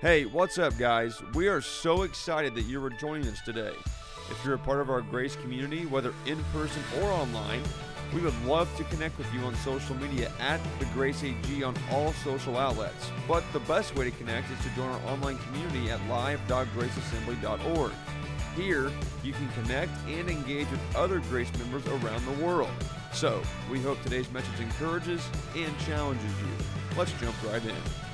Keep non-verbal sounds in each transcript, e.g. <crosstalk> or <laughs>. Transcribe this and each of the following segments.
Hey, what's up, guys? We are so excited that you are joining us today. If you're a part of our Grace community, whether in person or online, we would love to connect with you on social media at the Grace AG on all social outlets. But the best way to connect is to join our online community at live.graceassembly.org. Here, you can connect and engage with other Grace members around the world. So, we hope today's message encourages and challenges you. Let's jump right in.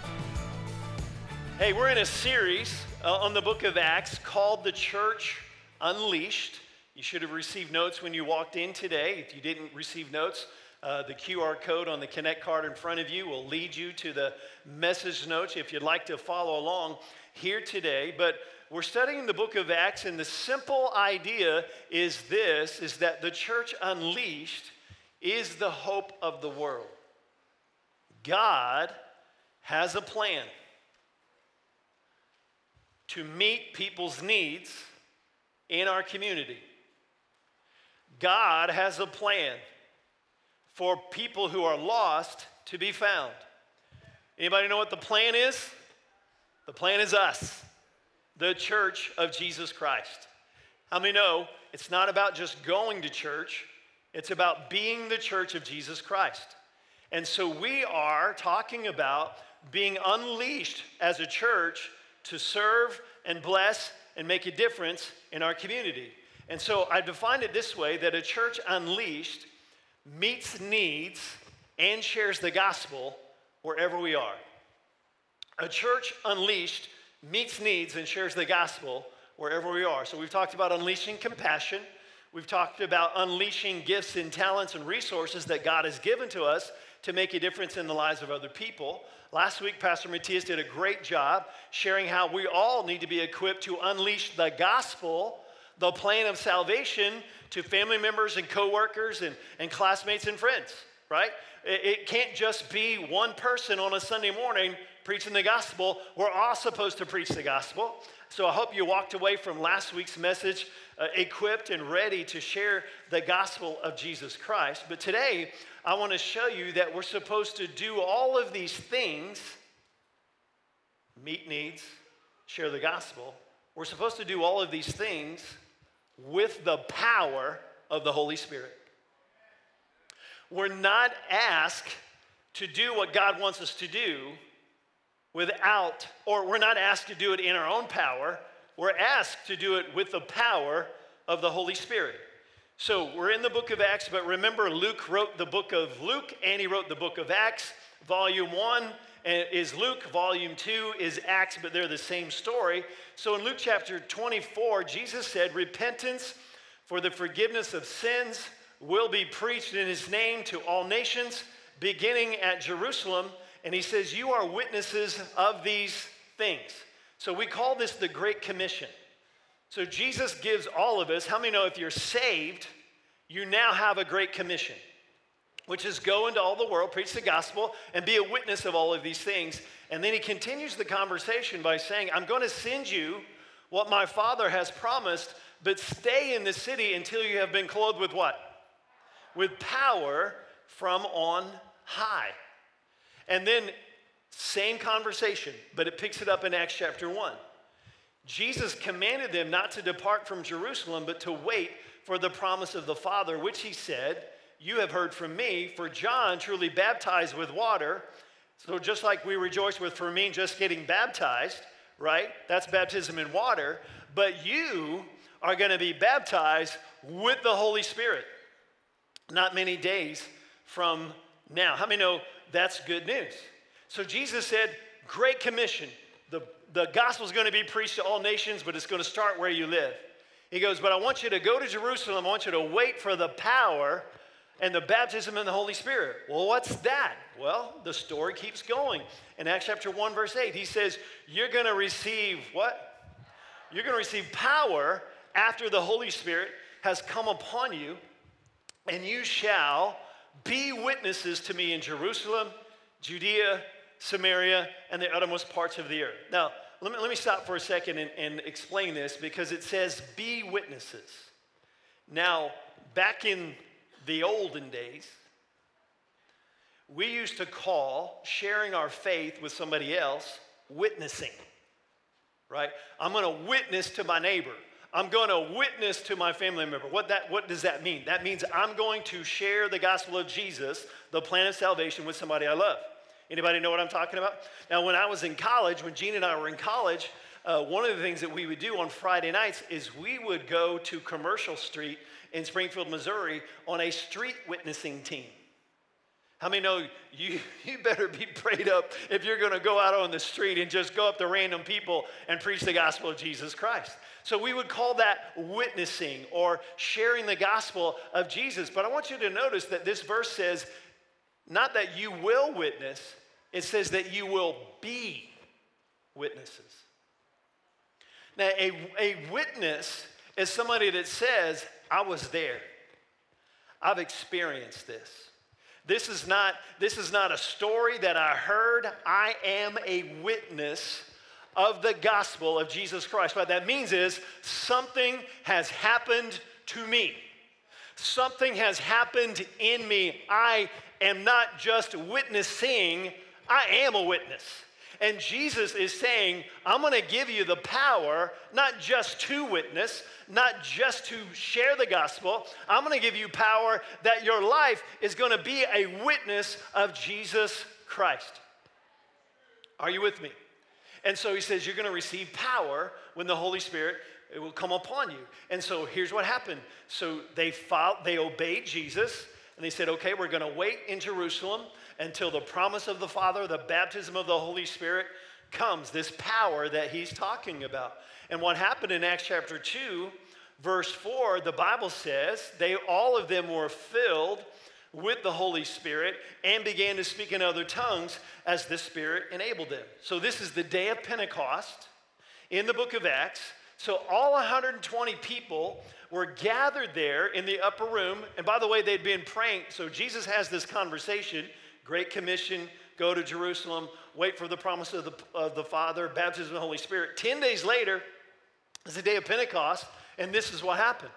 Hey, we're in a series uh, on the book of Acts called The Church Unleashed. You should have received notes when you walked in today. If you didn't receive notes, uh, the QR code on the Connect card in front of you will lead you to the message notes if you'd like to follow along here today. But we're studying the book of Acts, and the simple idea is this is that the church unleashed is the hope of the world. God has a plan to meet people's needs in our community. God has a plan for people who are lost to be found. Anybody know what the plan is? The plan is us, the church of Jesus Christ. How many know it's not about just going to church, it's about being the church of Jesus Christ. And so we are talking about being unleashed as a church to serve and bless and make a difference in our community. And so I define it this way that a church unleashed meets needs and shares the gospel wherever we are. A church unleashed meets needs and shares the gospel wherever we are. So we've talked about unleashing compassion. We've talked about unleashing gifts and talents and resources that God has given to us to make a difference in the lives of other people. Last week, Pastor Matthias did a great job sharing how we all need to be equipped to unleash the gospel, the plan of salvation, to family members and coworkers and, and classmates and friends, right? It, it can't just be one person on a Sunday morning preaching the gospel. We're all supposed to preach the gospel. So I hope you walked away from last week's message uh, equipped and ready to share the gospel of Jesus Christ. But today, I want to show you that we're supposed to do all of these things meet needs, share the gospel. We're supposed to do all of these things with the power of the Holy Spirit. We're not asked to do what God wants us to do without, or we're not asked to do it in our own power. We're asked to do it with the power of the Holy Spirit. So we're in the book of Acts, but remember, Luke wrote the book of Luke and he wrote the book of Acts. Volume one eh, is Luke, volume two is Acts, but they're the same story. So in Luke chapter 24, Jesus said, Repentance for the forgiveness of sins will be preached in his name to all nations, beginning at Jerusalem. And he says, You are witnesses of these things. So we call this the Great Commission. So Jesus gives all of us, how many know if you're saved, you now have a Great Commission, which is go into all the world, preach the gospel, and be a witness of all of these things. And then he continues the conversation by saying, I'm going to send you what my Father has promised, but stay in the city until you have been clothed with what? With power from on high. And then, same conversation, but it picks it up in Acts chapter 1. Jesus commanded them not to depart from Jerusalem, but to wait for the promise of the Father, which he said, You have heard from me, for John truly baptized with water. So just like we rejoice with for me just getting baptized, right? That's baptism in water. But you are going to be baptized with the Holy Spirit not many days from now. How many know that's good news? So Jesus said, Great Commission. The, gospel is going to be preached to all nations, but it's going to start where you live. He goes, But I want you to go to Jerusalem. I want you to wait for the power and the baptism in the Holy Spirit. Well, what's that? Well, the story keeps going. In Acts chapter 1, verse 8, he says, You're going to receive what? You're going to receive power after the Holy Spirit has come upon you, and you shall be witnesses to me in Jerusalem, Judea, Samaria, and the uttermost parts of the earth. Now, let me, let me stop for a second and, and explain this because it says, be witnesses. Now, back in the olden days, we used to call sharing our faith with somebody else witnessing. right? I'm going to witness to my neighbor. I'm going to witness to my family member. What, that, what does that mean? That means I'm going to share the gospel of Jesus, the plan of salvation, with somebody I love. Anybody know what I'm talking about? Now, when I was in college, when Gene and I were in college, uh, one of the things that we would do on Friday nights is we would go to Commercial Street in Springfield, Missouri on a street witnessing team. How many know you, <laughs> you better be prayed up if you're going to go out on the street and just go up to random people and preach the gospel of Jesus Christ? So we would call that witnessing or sharing the gospel of Jesus. But I want you to notice that this verse says not that you will witness, it says that you will be witnesses. Now, a, a witness is somebody that says, I was there. I've experienced this. This is not, this is not a story that I heard. I am a witness of the gospel of Jesus Christ. What that means is something has happened to me. Something has happened in me. I am not just witnessing, I am a witness. And Jesus is saying, I'm going to give you the power not just to witness, not just to share the gospel. I'm going to give you power that your life is going to be a witness of Jesus Christ. Are you with me? And so he says, You're going to receive power when the Holy Spirit it will come upon you. And so here's what happened. So they followed, they obeyed Jesus, and they said, Okay, we're going to wait in Jerusalem until the promise of the Father, the baptism of the Holy Spirit comes, this power that he's talking about. And what happened in Acts chapter 2, verse 4, the Bible says, they all of them were filled with the Holy Spirit and began to speak in other tongues as the Spirit enabled them. So this is the day of Pentecost in the book of Acts. So all 120 people were gathered there in the upper room. And by the way, they'd been praying. So Jesus has this conversation Great Commission, go to Jerusalem, wait for the promise of the, of the Father, baptism of the Holy Spirit. Ten days later is the day of Pentecost, and this is what happened.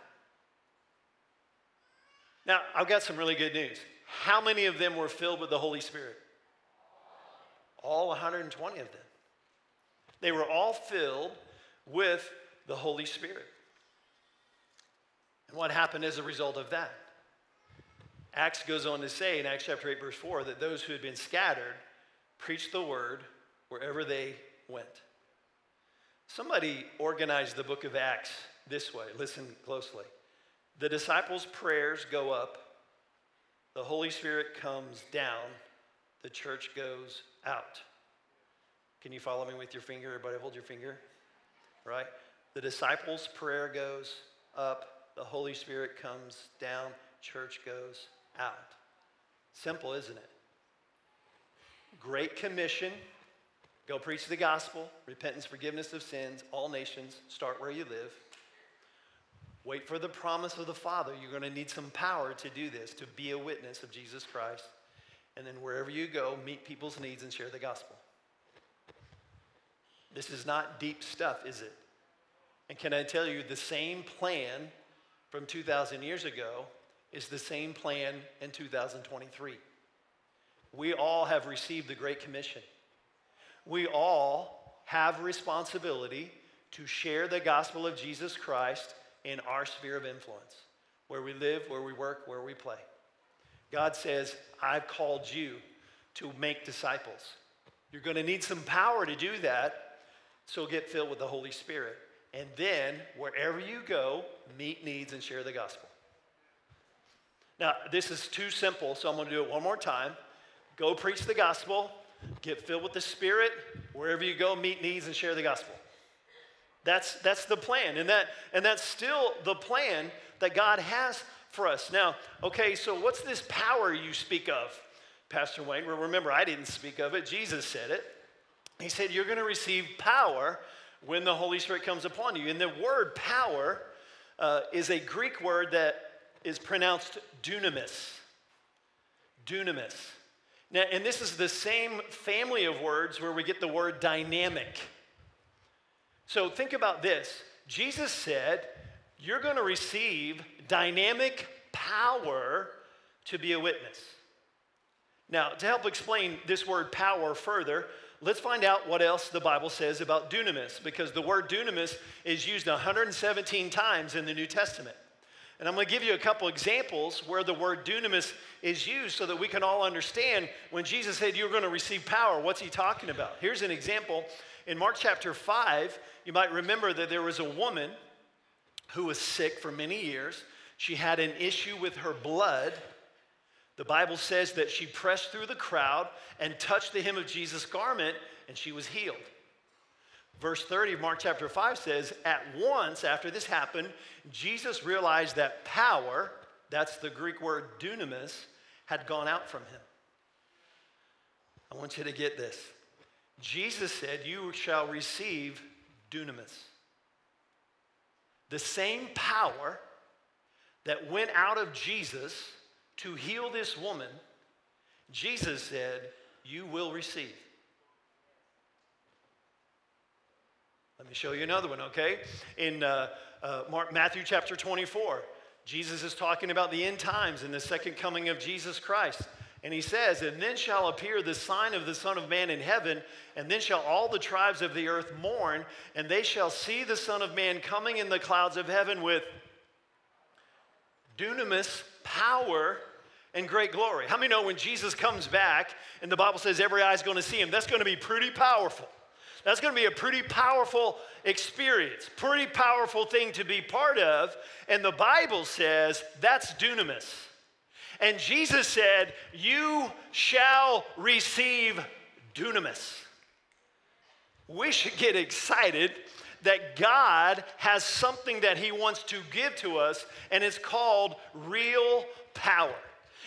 Now, I've got some really good news. How many of them were filled with the Holy Spirit? All 120 of them. They were all filled with the Holy Spirit. And what happened as a result of that? Acts goes on to say in Acts chapter 8, verse 4, that those who had been scattered preached the word wherever they went. Somebody organized the book of Acts this way. Listen closely. The disciples' prayers go up, the Holy Spirit comes down, the church goes out. Can you follow me with your finger? Everybody hold your finger. Right? The disciples' prayer goes up, the Holy Spirit comes down, church goes out. Simple, isn't it? Great Commission go preach the gospel, repentance, forgiveness of sins, all nations, start where you live. Wait for the promise of the Father. You're going to need some power to do this, to be a witness of Jesus Christ. And then wherever you go, meet people's needs and share the gospel. This is not deep stuff, is it? And can I tell you, the same plan from 2,000 years ago is the same plan in 2023. We all have received the Great Commission. We all have responsibility to share the gospel of Jesus Christ in our sphere of influence, where we live, where we work, where we play. God says, I've called you to make disciples. You're going to need some power to do that, so get filled with the Holy Spirit. And then, wherever you go, meet needs and share the gospel. Now, this is too simple, so I'm going to do it one more time. Go preach the gospel, get filled with the Spirit. Wherever you go, meet needs and share the gospel. That's, that's the plan. And, that, and that's still the plan that God has for us. Now, okay, so what's this power you speak of, Pastor Wayne? Well, remember, I didn't speak of it, Jesus said it. He said, You're going to receive power when the Holy Spirit comes upon you. And the word power uh, is a Greek word that is pronounced dunamis. Dunamis. Now, and this is the same family of words where we get the word dynamic. So think about this Jesus said, You're going to receive dynamic power to be a witness. Now, to help explain this word power further, let's find out what else the Bible says about dunamis, because the word dunamis is used 117 times in the New Testament. And I'm going to give you a couple examples where the word dunamis is used so that we can all understand when Jesus said you're going to receive power, what's he talking about? Here's an example. In Mark chapter 5, you might remember that there was a woman who was sick for many years. She had an issue with her blood. The Bible says that she pressed through the crowd and touched the hem of Jesus' garment, and she was healed. Verse 30 of Mark chapter 5 says, At once after this happened, Jesus realized that power, that's the Greek word dunamis, had gone out from him. I want you to get this. Jesus said, You shall receive dunamis. The same power that went out of Jesus to heal this woman, Jesus said, You will receive. Let me show you another one, okay? In uh, uh, Mark, Matthew chapter 24, Jesus is talking about the end times and the second coming of Jesus Christ. And he says, And then shall appear the sign of the Son of Man in heaven, and then shall all the tribes of the earth mourn, and they shall see the Son of Man coming in the clouds of heaven with dunamis, power, and great glory. How many know when Jesus comes back and the Bible says every eye is going to see him, that's going to be pretty powerful. That's going to be a pretty powerful experience, pretty powerful thing to be part of. And the Bible says that's dunamis. And Jesus said, You shall receive dunamis. We should get excited that God has something that He wants to give to us, and it's called real power.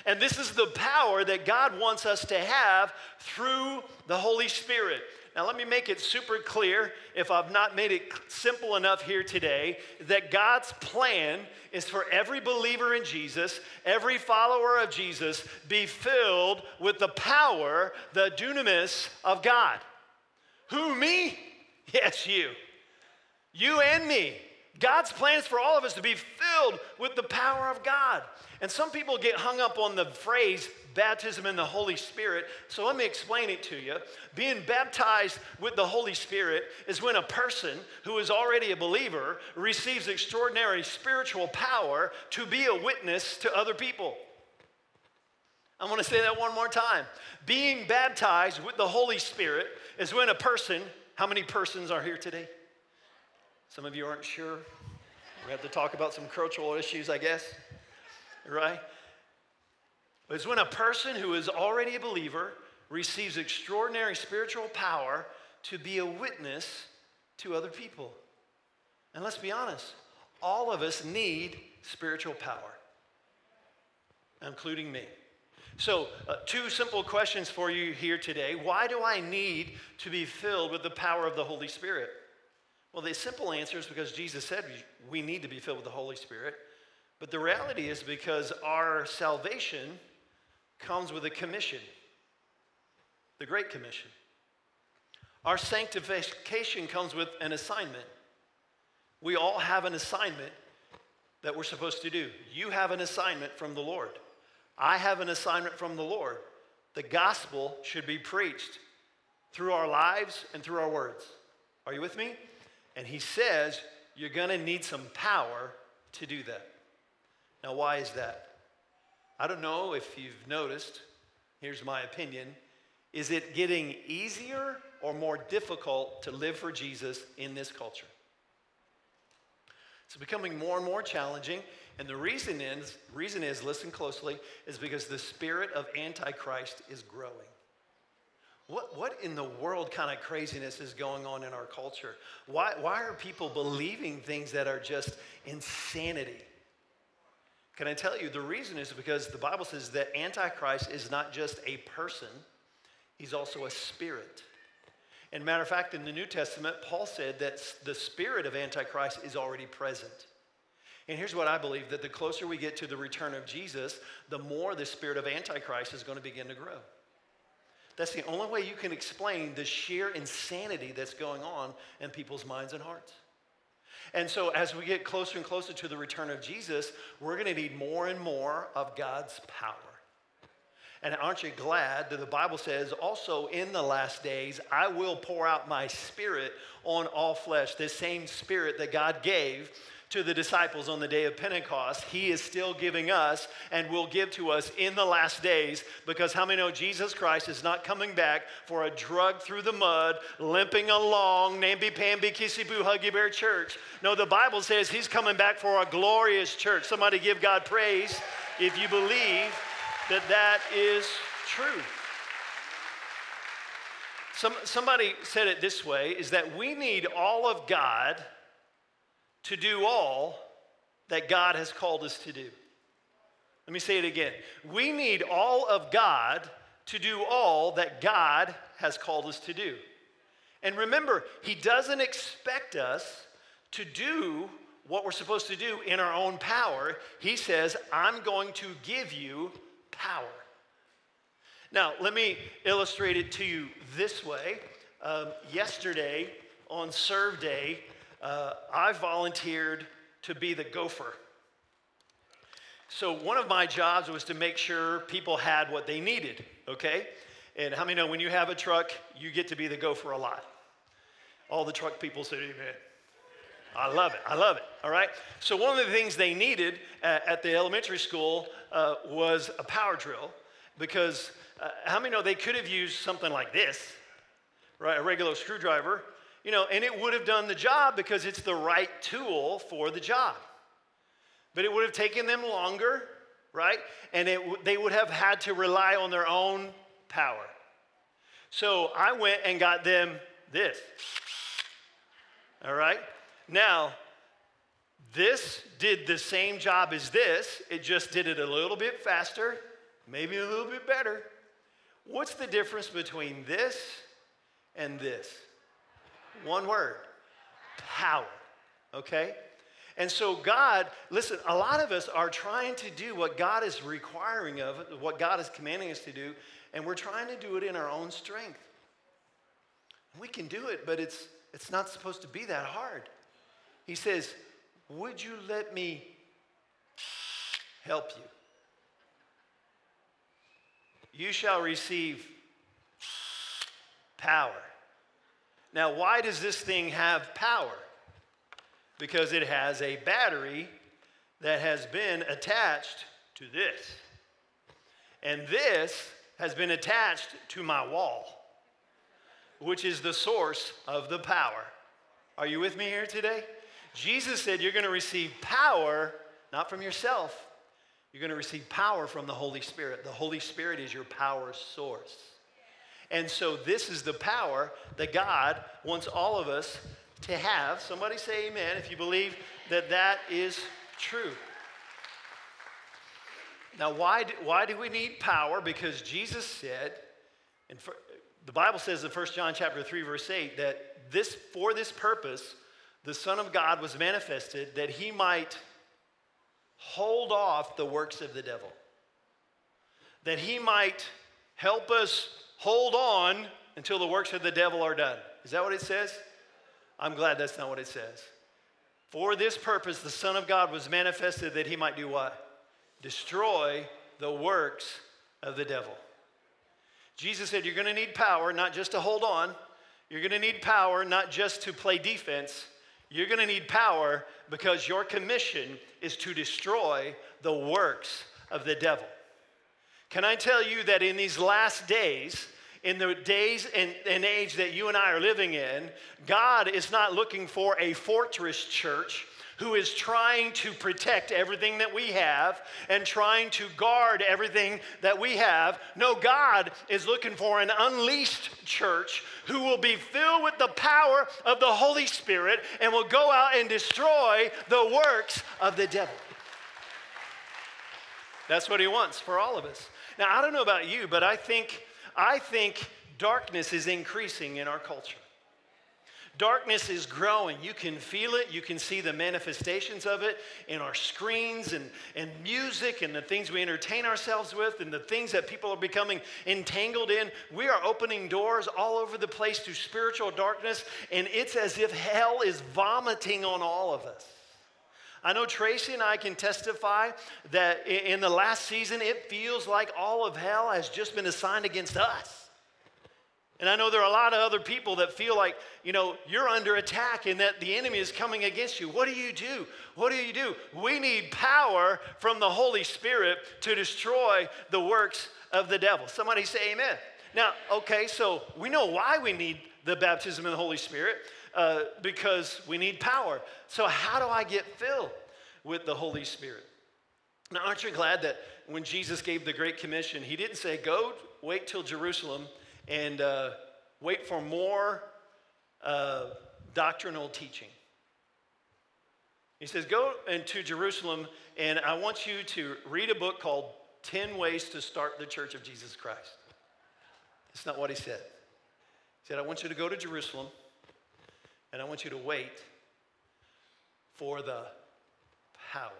And this is the power that God wants us to have through the Holy Spirit. Now, let me make it super clear, if I've not made it simple enough here today, that God's plan is for every believer in Jesus, every follower of Jesus, be filled with the power, the dunamis of God. Who, me? <laughs> Yes, you. You and me. God's plan is for all of us to be filled with the power of God. And some people get hung up on the phrase baptism in the Holy Spirit. So let me explain it to you. Being baptized with the Holy Spirit is when a person who is already a believer receives extraordinary spiritual power to be a witness to other people. I want to say that one more time. Being baptized with the Holy Spirit is when a person, how many persons are here today? Some of you aren't sure. We have to talk about some cultural issues, I guess. Right? It's when a person who is already a believer receives extraordinary spiritual power to be a witness to other people. And let's be honest, all of us need spiritual power, including me. So, uh, two simple questions for you here today. Why do I need to be filled with the power of the Holy Spirit? Well, the simple answer is because Jesus said we need to be filled with the Holy Spirit. But the reality is because our salvation comes with a commission the Great Commission. Our sanctification comes with an assignment. We all have an assignment that we're supposed to do. You have an assignment from the Lord. I have an assignment from the Lord. The gospel should be preached through our lives and through our words. Are you with me? And he says you're going to need some power to do that. Now, why is that? I don't know if you've noticed, here's my opinion. Is it getting easier or more difficult to live for Jesus in this culture? It's becoming more and more challenging. And the reason is, reason is, listen closely, is because the spirit of Antichrist is growing. What, what in the world kind of craziness is going on in our culture? Why, why are people believing things that are just insanity? Can I tell you, the reason is because the Bible says that Antichrist is not just a person, he's also a spirit. And matter of fact, in the New Testament, Paul said that the spirit of Antichrist is already present. And here's what I believe that the closer we get to the return of Jesus, the more the spirit of Antichrist is going to begin to grow. That's the only way you can explain the sheer insanity that's going on in people's minds and hearts. And so, as we get closer and closer to the return of Jesus, we're going to need more and more of God's power. And aren't you glad that the Bible says also in the last days, I will pour out my spirit on all flesh, the same spirit that God gave to the disciples on the day of Pentecost, He is still giving us and will give to us in the last days because how many know Jesus Christ is not coming back for a drug through the mud, limping along, namby pamby, kissy boo, huggy bear church. No, the Bible says He's coming back for a glorious church. Somebody give God praise if you believe that that is true. Some, somebody said it this way is that we need all of God to do all that God has called us to do. Let me say it again. We need all of God to do all that God has called us to do. And remember, He doesn't expect us to do what we're supposed to do in our own power. He says, I'm going to give you power. Now, let me illustrate it to you this way. Um, yesterday on Serve Day, uh, I volunteered to be the gopher. So, one of my jobs was to make sure people had what they needed, okay? And how many know when you have a truck, you get to be the gopher a lot? All the truck people say, Amen. I love it. I love it. All right. So one of the things they needed at, at the elementary school uh, was a power drill, because uh, how many know they could have used something like this, right? A regular screwdriver, you know, and it would have done the job because it's the right tool for the job. But it would have taken them longer, right? And it, they would have had to rely on their own power. So I went and got them this. All right? Now, this did the same job as this, it just did it a little bit faster, maybe a little bit better. What's the difference between this and this? One word power. Okay? And so, God, listen, a lot of us are trying to do what God is requiring of, what God is commanding us to do, and we're trying to do it in our own strength. We can do it, but it's, it's not supposed to be that hard. He says, Would you let me help you? You shall receive power. Now, why does this thing have power? Because it has a battery that has been attached to this. And this has been attached to my wall, which is the source of the power. Are you with me here today? Jesus said you're going to receive power not from yourself, you're going to receive power from the Holy Spirit. The Holy Spirit is your power source. And so, this is the power that God wants all of us to have. Somebody say amen if you believe that that is true. Now, why do, why do we need power? Because Jesus said, and for, the Bible says in 1 John chapter 3, verse 8, that this for this purpose the Son of God was manifested that he might hold off the works of the devil. That he might help us hold on until the works of the devil are done. Is that what it says? I'm glad that's not what it says. For this purpose, the Son of God was manifested that he might do what? Destroy the works of the devil. Jesus said, You're going to need power, not just to hold on. You're going to need power, not just to play defense. You're going to need power because your commission is to destroy the works of the devil. Can I tell you that in these last days, in the days and, and, age that you and I are living in, God is not looking for a fortress church who is trying to protect everything that we have and trying to guard everything that we have. No, God is looking for an unleashed church who will be filled with the power of the Holy Spirit and will go out and destroy the works of the devil. That's what he wants for all of us. Now, I don't know about you, but I think I think darkness is increasing in our culture. Darkness is growing. You can feel it. You can see the manifestations of it in our screens and, and music and the things we entertain ourselves with and the things that people are becoming entangled in. We are opening doors all over the place to spiritual darkness, and it's as if hell is vomiting on all of us. I know Tracy and I can testify that in the last season, it feels like all of hell has just been assigned against us. And I know there are a lot of other people that feel like, you know, you're under attack and that the enemy is coming against you. What do you do? What do you do? We need power from the Holy Spirit to destroy the works of the devil. Somebody say amen. Now, okay, so we know why we need the baptism in the Holy Spirit uh, because we need power. So, how do I get filled with the Holy Spirit? Now, aren't you glad that when Jesus gave the Great Commission, he didn't say, Go wait till Jerusalem and uh, wait for more uh, doctrinal teaching. He says, Go into Jerusalem, and I want you to read a book called 10 Ways to Start the Church of Jesus Christ. That's not what he said. He said, I want you to go to Jerusalem, and I want you to wait for the power.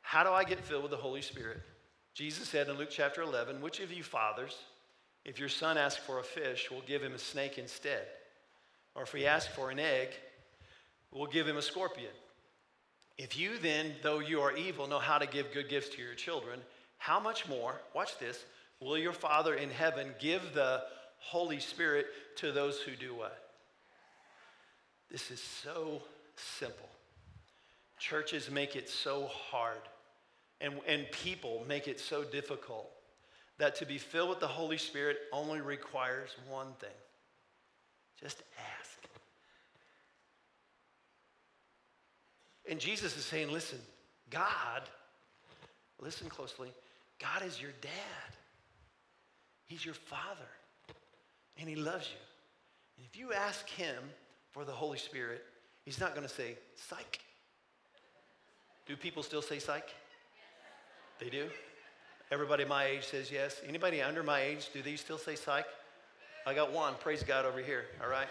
How do I get filled with the Holy Spirit? Jesus said in Luke chapter 11, Which of you fathers, if your son asks for a fish, will give him a snake instead? Or if he asks for an egg, will give him a scorpion? If you then, though you are evil, know how to give good gifts to your children, how much more, watch this, will your Father in heaven give the Holy Spirit to those who do what? This is so simple. Churches make it so hard and, and people make it so difficult that to be filled with the Holy Spirit only requires one thing just ask. And Jesus is saying, listen, God, listen closely, God is your dad. He's your father, and he loves you. And if you ask him for the Holy Spirit, he's not going to say, psych. Do people still say psych? They do? Everybody my age says yes. Anybody under my age, do these still say psych? I got one, praise God, over here, all right?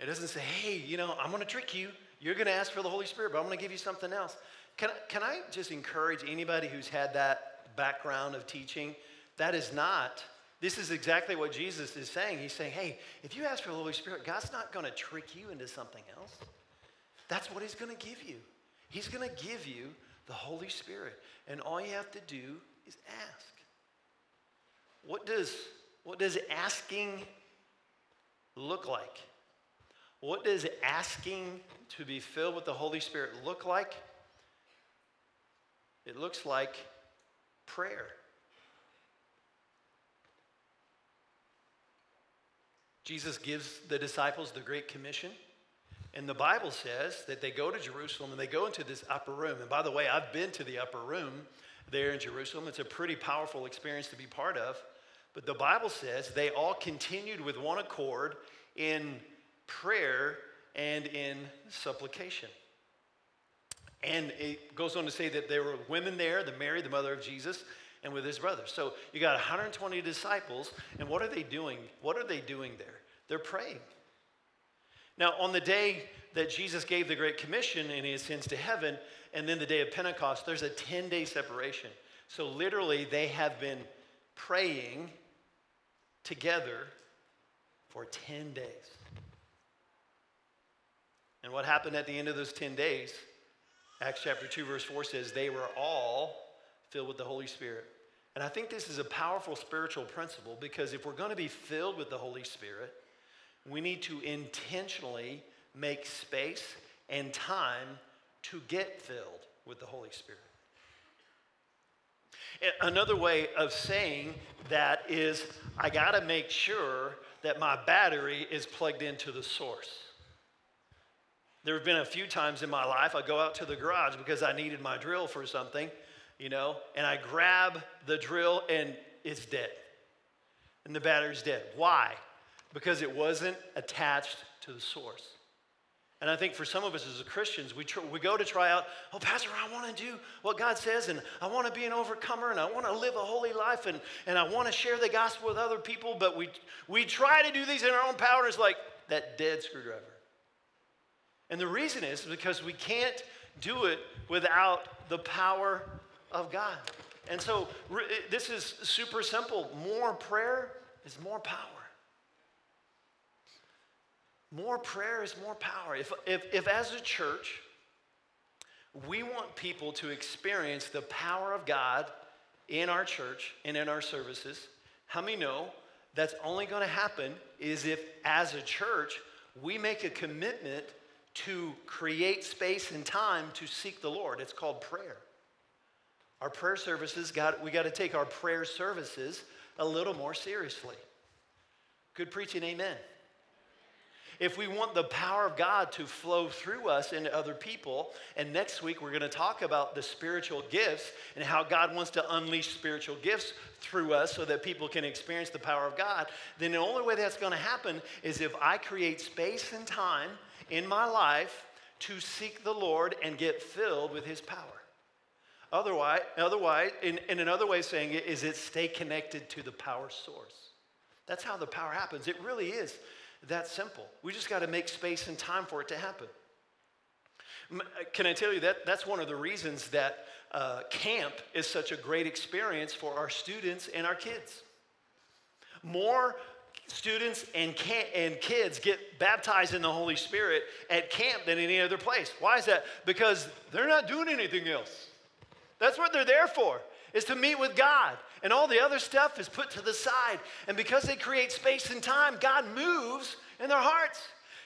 It doesn't say, hey, you know, I'm going to trick you. You're going to ask for the Holy Spirit, but I'm going to give you something else. Can, can I just encourage anybody who's had that background of teaching? That is not, this is exactly what Jesus is saying. He's saying, hey, if you ask for the Holy Spirit, God's not going to trick you into something else. That's what He's going to give you. He's going to give you the Holy Spirit. And all you have to do is ask. What does, what does asking look like? What does asking to be filled with the Holy Spirit look like? It looks like prayer. Jesus gives the disciples the Great Commission. And the Bible says that they go to Jerusalem and they go into this upper room. And by the way, I've been to the upper room there in Jerusalem. It's a pretty powerful experience to be part of. But the Bible says they all continued with one accord in prayer and in supplication. And it goes on to say that there were women there, the Mary, the mother of Jesus, and with his brothers. So you got 120 disciples, and what are they doing? What are they doing there? They're praying. Now, on the day that Jesus gave the Great Commission and he ascends to heaven, and then the day of Pentecost, there's a 10 day separation. So, literally, they have been praying together for 10 days. And what happened at the end of those 10 days? Acts chapter 2, verse 4 says, They were all filled with the Holy Spirit. And I think this is a powerful spiritual principle because if we're going to be filled with the Holy Spirit, we need to intentionally make space and time to get filled with the Holy Spirit. Another way of saying that is I got to make sure that my battery is plugged into the source. There have been a few times in my life I go out to the garage because I needed my drill for something, you know, and I grab the drill and it's dead. And the battery's dead. Why? because it wasn't attached to the source. And I think for some of us as Christians, we, tr- we go to try out, oh, Pastor, I want to do what God says, and I want to be an overcomer, and I want to live a holy life, and, and I want to share the gospel with other people, but we, we try to do these in our own power, and it's like that dead screwdriver. And the reason is because we can't do it without the power of God. And so this is super simple more prayer is more power. more prayer is more power. If, if, if as a church, we want people to experience the power of God in our church and in our services, how many know that's only going to happen is if, as a church, we make a commitment to create space and time to seek the Lord. It's called prayer. Our prayer services got we got to take our prayer services a little more seriously. Good preaching, amen if we want the power of God to flow through us into other people, and next week we're going to talk about the spiritual gifts and how God wants to unleash spiritual gifts through us so that people can experience the power of God, then the only way that's going to happen is if I create space and time in my life to seek the Lord and get filled with His power. Otherwise, otherwise in, in another way saying it is it stay connected to the power source. That's how the power happens. It really is that simple. We just got to make space and time for it to happen. Can I tell you that that's one of the reasons that uh, camp is such a great experience for our students and our kids. More students and, and kids get baptized in the Holy Spirit at camp than any other place. Why is that? Because they're not doing anything else. That's what they're there for is to meet with God. And all the other stuff is put to the side. And because they create space and time, God moves in their hearts.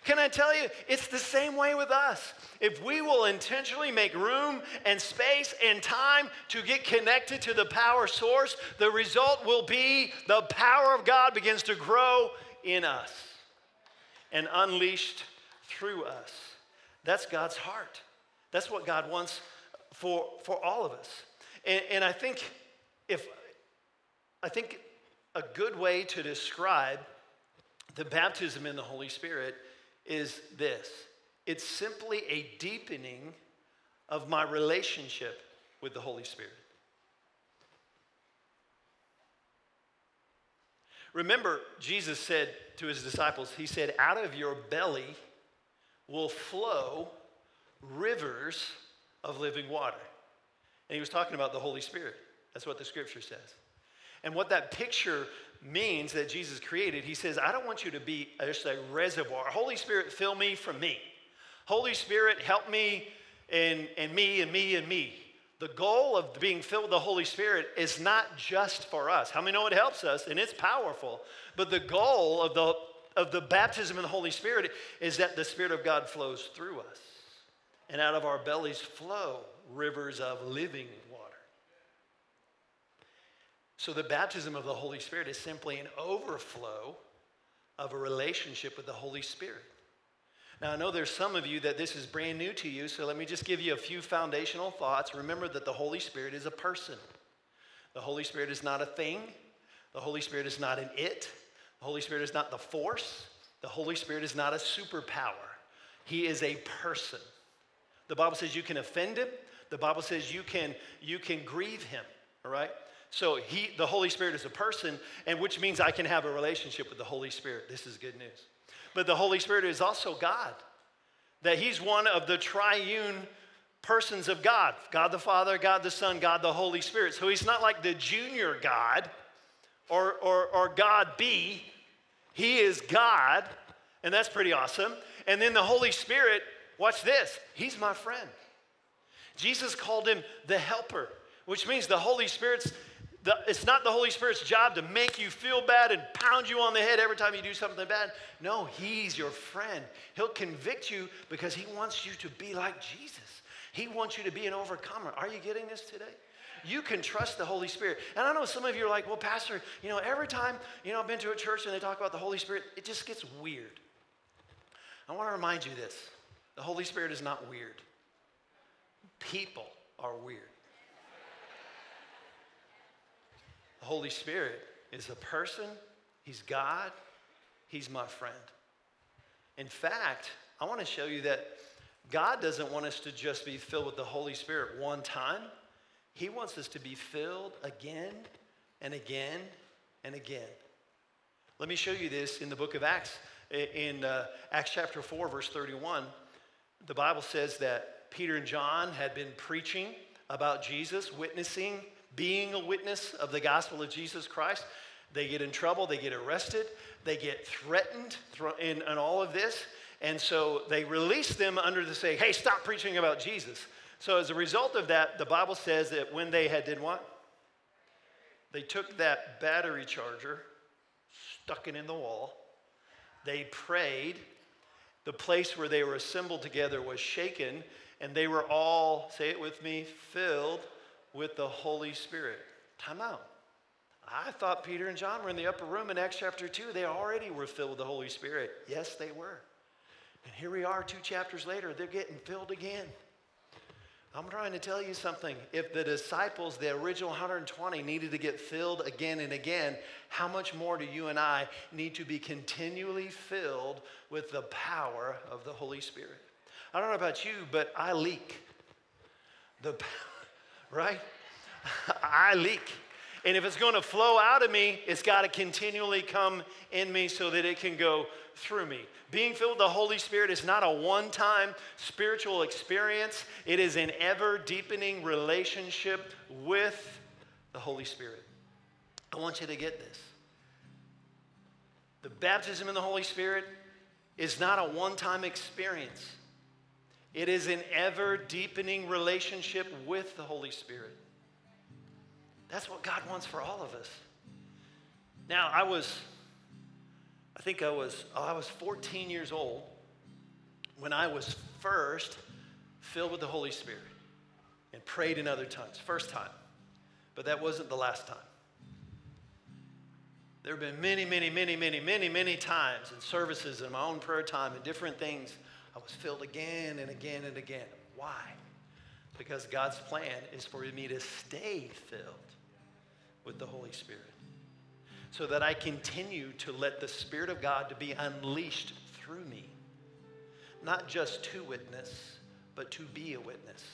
Can I tell you, it's the same way with us. If we will intentionally make room and space and time to get connected to the power source, the result will be the power of God begins to grow in us and unleashed through us. That's God's heart. That's what God wants for, for all of us. And, and I think if I think a good way to describe the baptism in the Holy Spirit is this it's simply a deepening of my relationship with the Holy Spirit. Remember, Jesus said to his disciples, He said, Out of your belly will flow rivers of living water. And he was talking about the Holy Spirit. That's what the scripture says. And what that picture means that Jesus created, he says, I don't want you to be just a reservoir. Holy Spirit, fill me from me. Holy Spirit, help me and, and me and me and me. The goal of being filled with the Holy Spirit is not just for us. How many know it helps us and it's powerful? But the goal of the, of the baptism in the Holy Spirit is that the Spirit of God flows through us. And out of our bellies flow rivers of living water. So the baptism of the Holy Spirit is simply an overflow of a relationship with the Holy Spirit. Now, I know there's some of you that this is brand new to you, so let me just give you a few foundational thoughts. Remember that the Holy Spirit is a person. The Holy Spirit is not a thing. The Holy Spirit is not an it. The Holy Spirit is not the force. The Holy Spirit is not a superpower. He is a person. The Bible says you can offend him. The Bible says you can, you can grieve him, all right? So he, the Holy Spirit is a person, and which means I can have a relationship with the Holy Spirit. This is good news. But the Holy Spirit is also God, that he's one of the triune persons of God God the Father, God the Son, God the Holy Spirit. So he's not like the junior God or, or, or God B. He is God, and that's pretty awesome. And then the Holy Spirit, watch this, he's my friend. Jesus called him the helper, which means the Holy Spirit's the, it's not the Holy Spirit's job to make you feel bad and pound you on the head every time you do something bad. No, He's your friend. He'll convict you because He wants you to be like Jesus. He wants you to be an overcomer. Are you getting this today? You can trust the Holy Spirit. And I know some of you are like, well, Pastor, you know, every time, you know, I've been to a church and they talk about the Holy Spirit, it just gets weird. I want to remind you this the Holy Spirit is not weird people are weird. The Holy Spirit is a person, He's God, He's my friend. In fact, I want to show you that God doesn't want us to just be filled with the Holy Spirit one time. He wants us to be filled again and again and again. Let me show you this in the book of Acts. In uh, Acts chapter 4, verse 31, the Bible says that Peter and John had been preaching about Jesus, witnessing, being a witness of the gospel of Jesus Christ. They get in trouble, they get arrested, they get threatened in, in all of this. And so they release them under the say, hey, stop preaching about Jesus. So as a result of that, the Bible says that when they had did what? They took that battery charger, stuck it in the wall. They prayed. The place where they were assembled together was shaken, and they were all, say it with me, filled with the Holy Spirit. Time out. I thought Peter and John were in the upper room in Acts chapter 2. They already were filled with the Holy Spirit. Yes, they were. And here we are two chapters later, they're getting filled again. I'm trying to tell you something. If the disciples, the original 120, needed to get filled again and again, how much more do you and I need to be continually filled with the power of the Holy Spirit? I don't know about you, but I leak. The <laughs> right? I leak. And if it's going to flow out of me, it's got to continually come in me so that it can go through me. Being filled with the Holy Spirit is not a one time spiritual experience, it is an ever deepening relationship with the Holy Spirit. I want you to get this. The baptism in the Holy Spirit is not a one time experience, it is an ever deepening relationship with the Holy Spirit. That's what God wants for all of us. Now, I was, I think I was, oh, I was 14 years old when I was first filled with the Holy Spirit and prayed in other tongues. First time. But that wasn't the last time. There have been many, many, many, many, many, many times in services in my own prayer time and different things. I was filled again and again and again. Why? Because God's plan is for me to stay filled with the Holy Spirit so that I continue to let the Spirit of God to be unleashed through me, not just to witness, but to be a witness.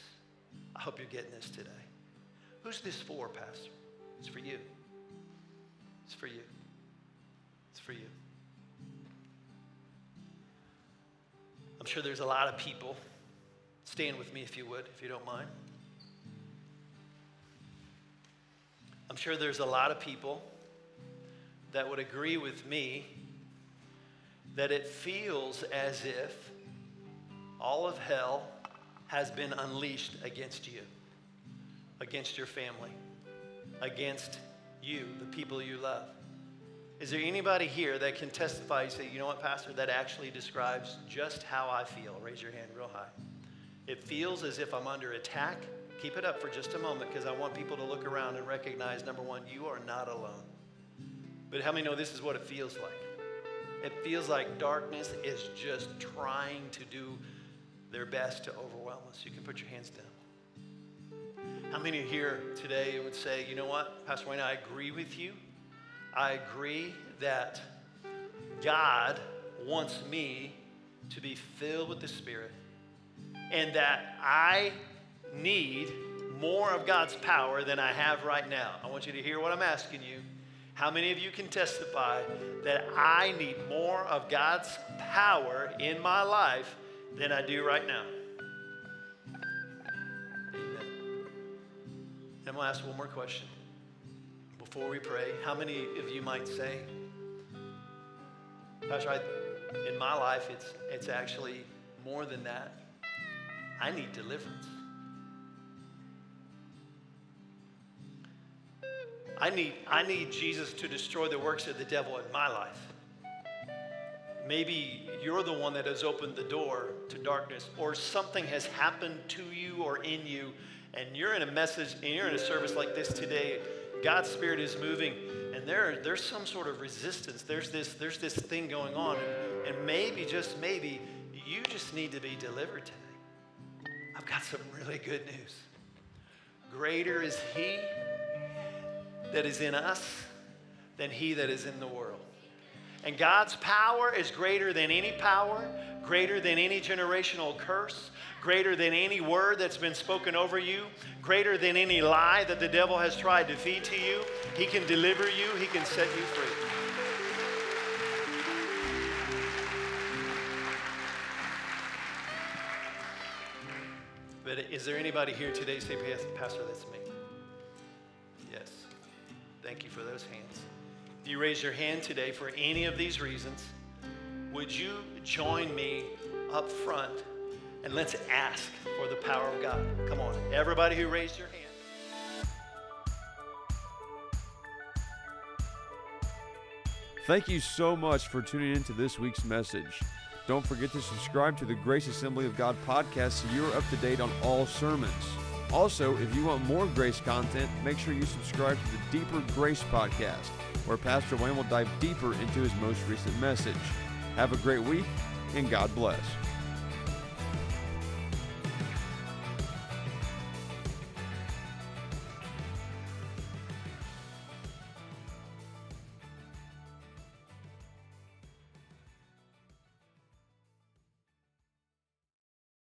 I hope you're getting this today. Who's this for, Pastor? It's for you. It's for you. It's for you. I'm sure there's a lot of people. Stand with me if you would, if you don't mind. I'm sure there's a lot of people that would agree with me that it feels as if all of hell has been unleashed against you, against your family, against you, the people you love. Is there anybody here that can testify and say, you know what, Pastor, that actually describes just how I feel? Raise your hand real high. It feels as if I'm under attack Keep it up for just a moment because I want people to look around and recognize number one, you are not alone. But how many know this is what it feels like? It feels like darkness is just trying to do their best to overwhelm us. You can put your hands down. How many here today would say, you know what, Pastor Wayne, I agree with you. I agree that God wants me to be filled with the Spirit and that I need more of God's power than I have right now. I want you to hear what I'm asking you. How many of you can testify that I need more of God's power in my life than I do right now? Amen. I'm to ask one more question before we pray. How many of you might say, Pastor, I, in my life, it's, it's actually more than that. I need deliverance. I need, I need Jesus to destroy the works of the devil in my life. Maybe you're the one that has opened the door to darkness, or something has happened to you or in you, and you're in a message and you're in a service like this today. God's Spirit is moving, and there, there's some sort of resistance. There's this, there's this thing going on, and, and maybe, just maybe, you just need to be delivered today. I've got some really good news. Greater is He that is in us than he that is in the world. And God's power is greater than any power, greater than any generational curse, greater than any word that's been spoken over you, greater than any lie that the devil has tried to feed to you. He can deliver you, he can set you free. But is there anybody here today say, Pastor, that's me? Thank you for those hands. If you raise your hand today for any of these reasons, would you join me up front and let's ask for the power of God? Come on, everybody who raised your hand. Thank you so much for tuning in to this week's message. Don't forget to subscribe to the Grace Assembly of God podcast so you're up to date on all sermons. Also, if you want more grace content, make sure you subscribe to the Deeper Grace podcast, where Pastor Wayne will dive deeper into his most recent message. Have a great week, and God bless.